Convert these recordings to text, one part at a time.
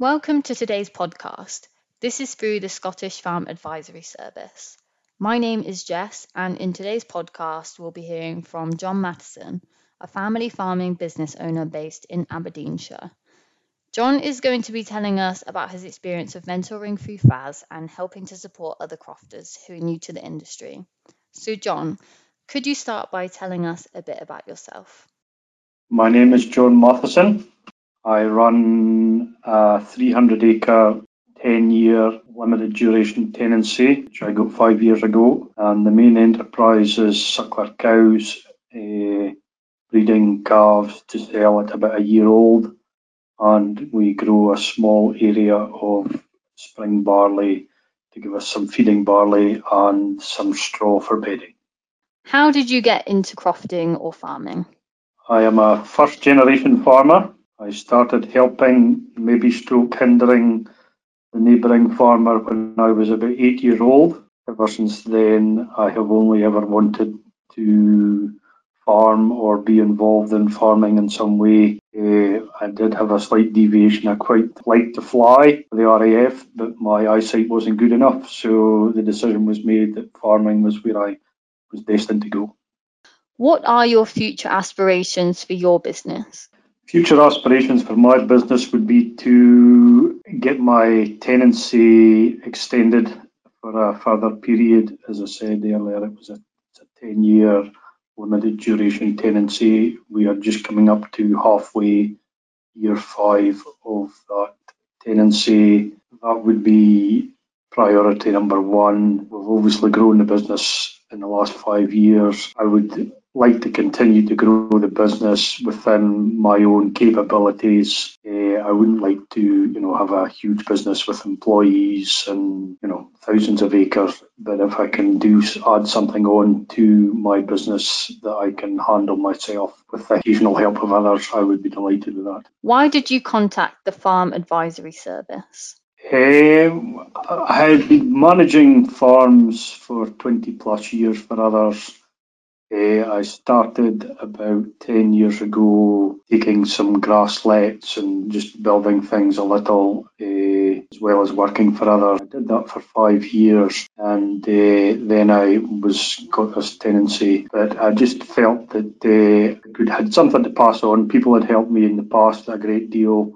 Welcome to today's podcast. This is through the Scottish Farm Advisory Service. My name is Jess, and in today's podcast, we'll be hearing from John Matheson, a family farming business owner based in Aberdeenshire. John is going to be telling us about his experience of mentoring through FAS and helping to support other crofters who are new to the industry. So, John, could you start by telling us a bit about yourself? My name is John Matheson. I run a 300 acre, 10 year limited duration tenancy, which I got five years ago. And the main enterprise is suckler cows, uh, breeding calves to sell at about a year old. And we grow a small area of spring barley to give us some feeding barley and some straw for bedding. How did you get into crofting or farming? I am a first generation farmer. I started helping, maybe stroke hindering the neighbouring farmer when I was about eight years old. Ever since then, I have only ever wanted to farm or be involved in farming in some way. Uh, I did have a slight deviation. I quite liked to fly for the RAF, but my eyesight wasn't good enough. So the decision was made that farming was where I was destined to go. What are your future aspirations for your business? Future aspirations for my business would be to get my tenancy extended for a further period. As I said earlier, it was a, a 10 year limited duration tenancy. We are just coming up to halfway, year five of that tenancy. That would be priority number one. We've obviously grown the business in the last five years. I would like to continue to grow the business within my own capabilities. Uh, I wouldn't like to, you know, have a huge business with employees and you know thousands of acres. But if I can do add something on to my business that I can handle myself with the occasional help of others, I would be delighted with that. Why did you contact the Farm Advisory Service? Um, I have been managing farms for 20 plus years for others uh, I started about 10 years ago taking some grasslets and just building things a little, uh, as well as working for others. I did that for five years and uh, then I was got this tenancy. But I just felt that I could had something to pass on. People had helped me in the past a great deal,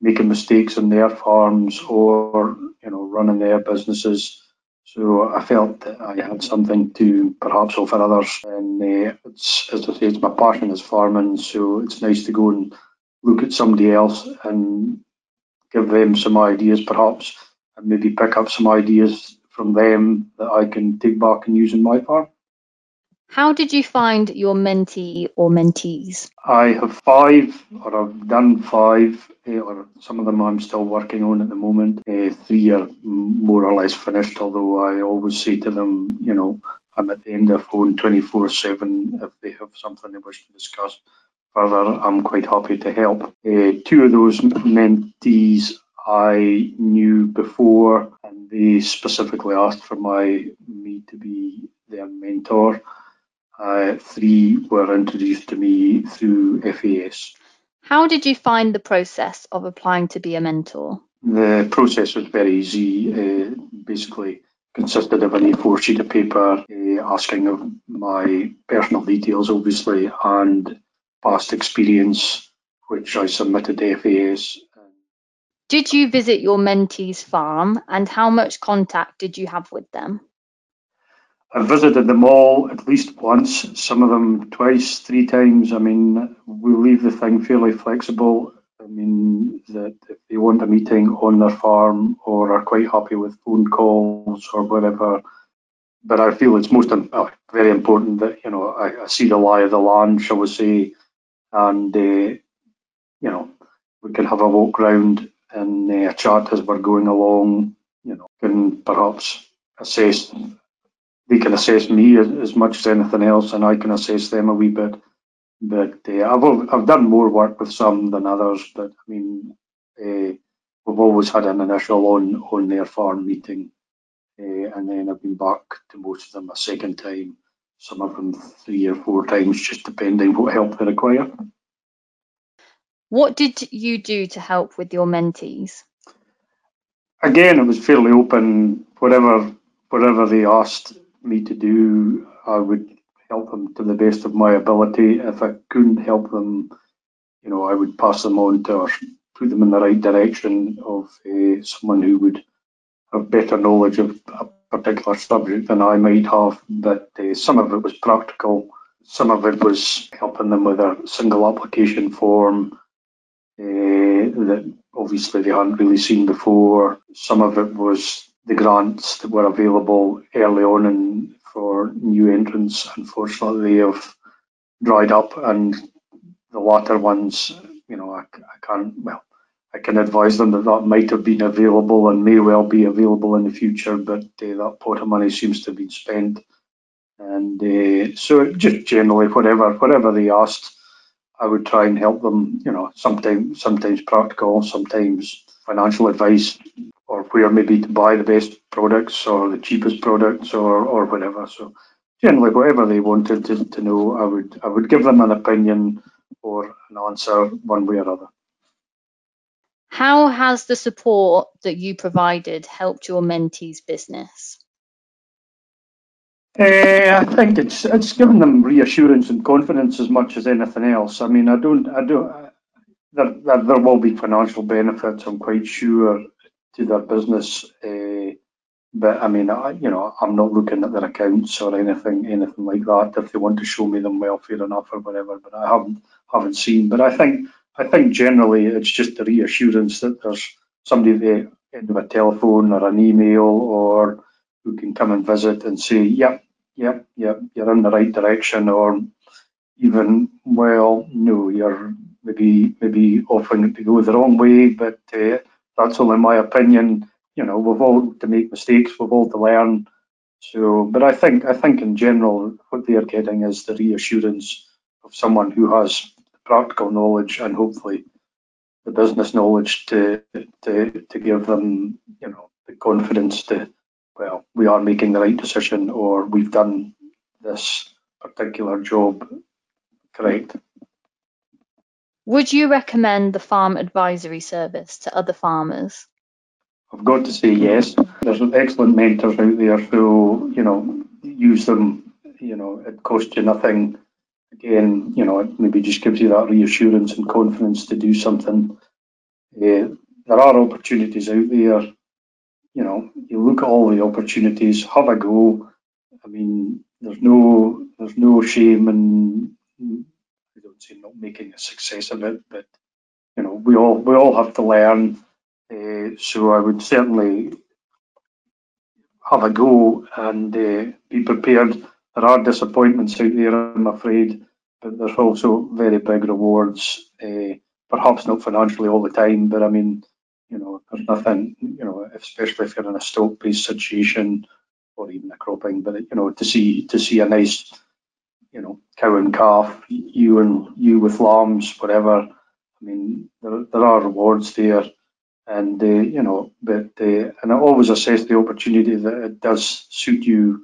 making mistakes on their farms or you know running their businesses so I felt that I had something to perhaps offer others, and uh, it's as I say, it's my passion is farming. So it's nice to go and look at somebody else and give them some ideas, perhaps, and maybe pick up some ideas from them that I can take back and use in my farm. How did you find your mentee or mentees? I have five, or I've done five, eh, or some of them I'm still working on at the moment. Uh, three are more or less finished, although I always say to them, you know, I'm at the end of phone 24 7 if they have something they wish to discuss further. I'm quite happy to help. Uh, two of those mentees I knew before, and they specifically asked for my me to be their mentor. Uh, three were introduced to me through FAS. How did you find the process of applying to be a mentor? The process was very easy. Uh, basically, consisted of an A4 sheet of paper uh, asking of my personal details, obviously, and past experience, which I submitted to FAS. Did you visit your mentee's farm and how much contact did you have with them? I've visited them all at least once, some of them twice, three times. I mean, we leave the thing fairly flexible. I mean, that if they want a meeting on their farm or are quite happy with phone calls or whatever, but I feel it's most uh, very important that you know I, I, see the lie of the land, shall we say, and uh, you know we can have a walk round and uh, a chat as we're going along. You know, can perhaps assess they can assess me as, as, much as anything else, and I can assess them a wee bit. But uh, I've I've done more work with some than others. But I mean, uh, we've always had an initial on on their farm meeting, uh, and then I've been back to most of them a second time. Some of them three or four times, just depending what help they require. What did you do to help with your mentees? again, it was fairly open. Whatever whatever they asked me to do, I would help them to the best of my ability. If I couldn't help them, you know, I would pass them on to or put them in the right direction of uh, someone who would have better knowledge of a particular subject than I might have. But uh, some of it was practical. Some of it was helping them with a single application form uh, that obviously they hadn't really seen before. Some of it was the grants that were available early on for new entrants. Unfortunately, they have dried up, and the latter ones, you know, I, I can't, well, I can advise them that that might have been available and may well be available in the future, but uh, that pot of money seems to have been spent. And uh, so, just generally, whatever whatever they asked, I would try and help them. You know, sometimes sometimes practical, sometimes financial advice, or where maybe to buy the best products or the cheapest products or or whatever. So, generally, whatever they wanted to, to know, I would I would give them an opinion or an answer one way or other. How has the support that you provided helped your mentees' business? Uh, I think it's it's given them reassurance and confidence as much as anything else. I mean, I don't, I don't. There, there, there will be financial benefits. I'm quite sure to their business, uh, but I mean, I, you know, I'm not looking at their accounts or anything, anything like that. If they want to show me them, well, fair enough or whatever. But I haven't, haven't seen. But I think I think generally it's just the reassurance that there's somebody at the end of a telephone or an email or who can come and visit and say, yep, yep, yep, you're in the right direction, or even, well, no, you're maybe maybe offering it to go the wrong way, but uh, that's only my opinion. You know, we've all to make mistakes, we've all to learn. So, but I think I think in general, what they are getting is the reassurance of someone who has practical knowledge and hopefully the business knowledge to to to give them you know the confidence to well we are making the right decision or we've done this particular job correct. Would you recommend the farm advisory service to other farmers? I've got to say yes. There's excellent mentors out there who you know use them. You know it costs you nothing again, you know, it maybe just gives you that reassurance and confidence to do something. Uh, there are opportunities out there. You know, you look at all the opportunities, have a go. I mean, there's no there's no shame in I don't say not making a success of it, but you know, we all we all have to learn. Uh, so I would certainly have a go and uh, be prepared there are disappointments out there, I'm afraid, but there's also very big rewards. Uh, perhaps not financially all the time, but I mean, you know, there's nothing, you know, especially if you're in a stock-based situation or even a cropping, but you know, to see to see a nice, you know, cow and calf, you and ewe with lambs, whatever. I mean, there, there are rewards there, and uh, you know, but uh, and I always assess the opportunity that it does suit you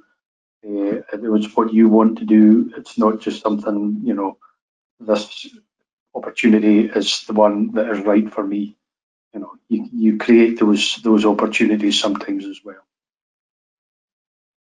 uh, it was what you want to do. It's not just something, you know, this opportunity is the one that is right for me. You know, you, you create those those opportunities sometimes as well.